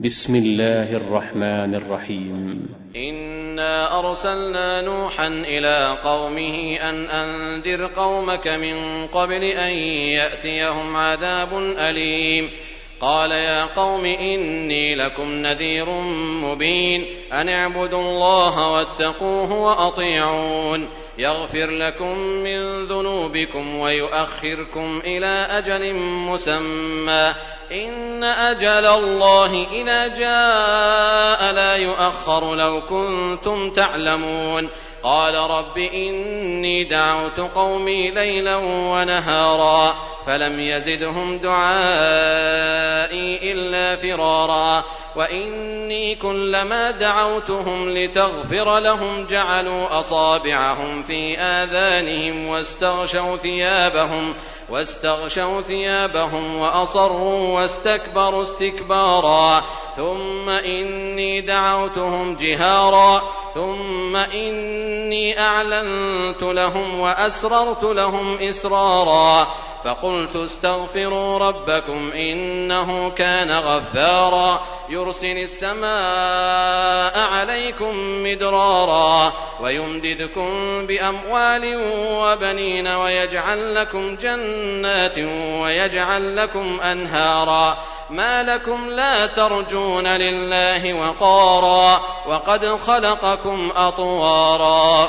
بسم الله الرحمن الرحيم. إنا أرسلنا نوحا إلى قومه أن أنذر قومك من قبل أن يأتيهم عذاب أليم. قال يا قوم إني لكم نذير مبين. أن اعبدوا الله واتقوه وأطيعون. يغفر لكم من ذنوبكم ويؤخركم إلى أجل مسمى. إن أجل الله إذا جاء لا يؤخر لو كنتم تعلمون. قال رب إني دعوت قومي ليلا ونهارا فلم يزدهم دعائي إلا فرارا. وإني كلما دعوتهم لتغفر لهم جعلوا أصابعهم في آذانهم واستغشوا ثيابهم واستغشوا ثيابهم وأصروا واستكبروا استكبارا. ثم إني دعوتهم جهارا. ثم إني أعلنت لهم وأسررت لهم إسرارا. فقلت استغفروا ربكم إنه كان غفارا. يرسل السماء عليكم مدرارا ويمددكم بأموال وبنين ويجعل لكم جنات ويجعل لكم أنهارا. ما لكم لا ترجون لله وقارا وقد خلقكم أطوارا.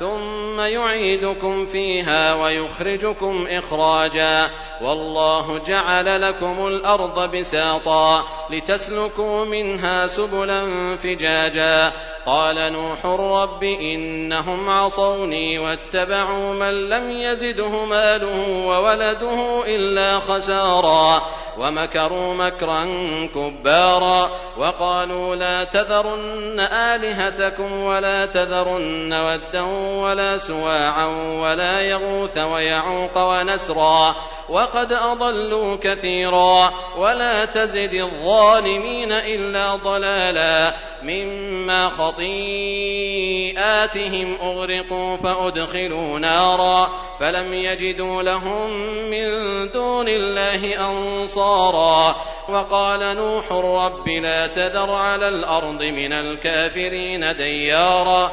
ثم يعيدكم فيها ويخرجكم إخراجا. والله جعل لكم الأرض بساطا لتسلكوا منها سبلا فجاجا. قال نوح رب إنهم عصوني واتبعوا من لم يزده ماله وولده إلا خسارا. ومكروا مكرا كبارا. وقالوا لا تذرن آلهتكم ولا تذرن ودا ولا سواعا ولا يغوث ويعوق ونسرا وقد أضلوا كثيرا ولا تزد الظالمين إلا ضلالا مما خطيئاتهم أغرقوا فأدخلوا نارا فلم يجدوا لهم من دون الله أنصارا وقال نوح رب لا تذر على الأرض من الكافرين ديارا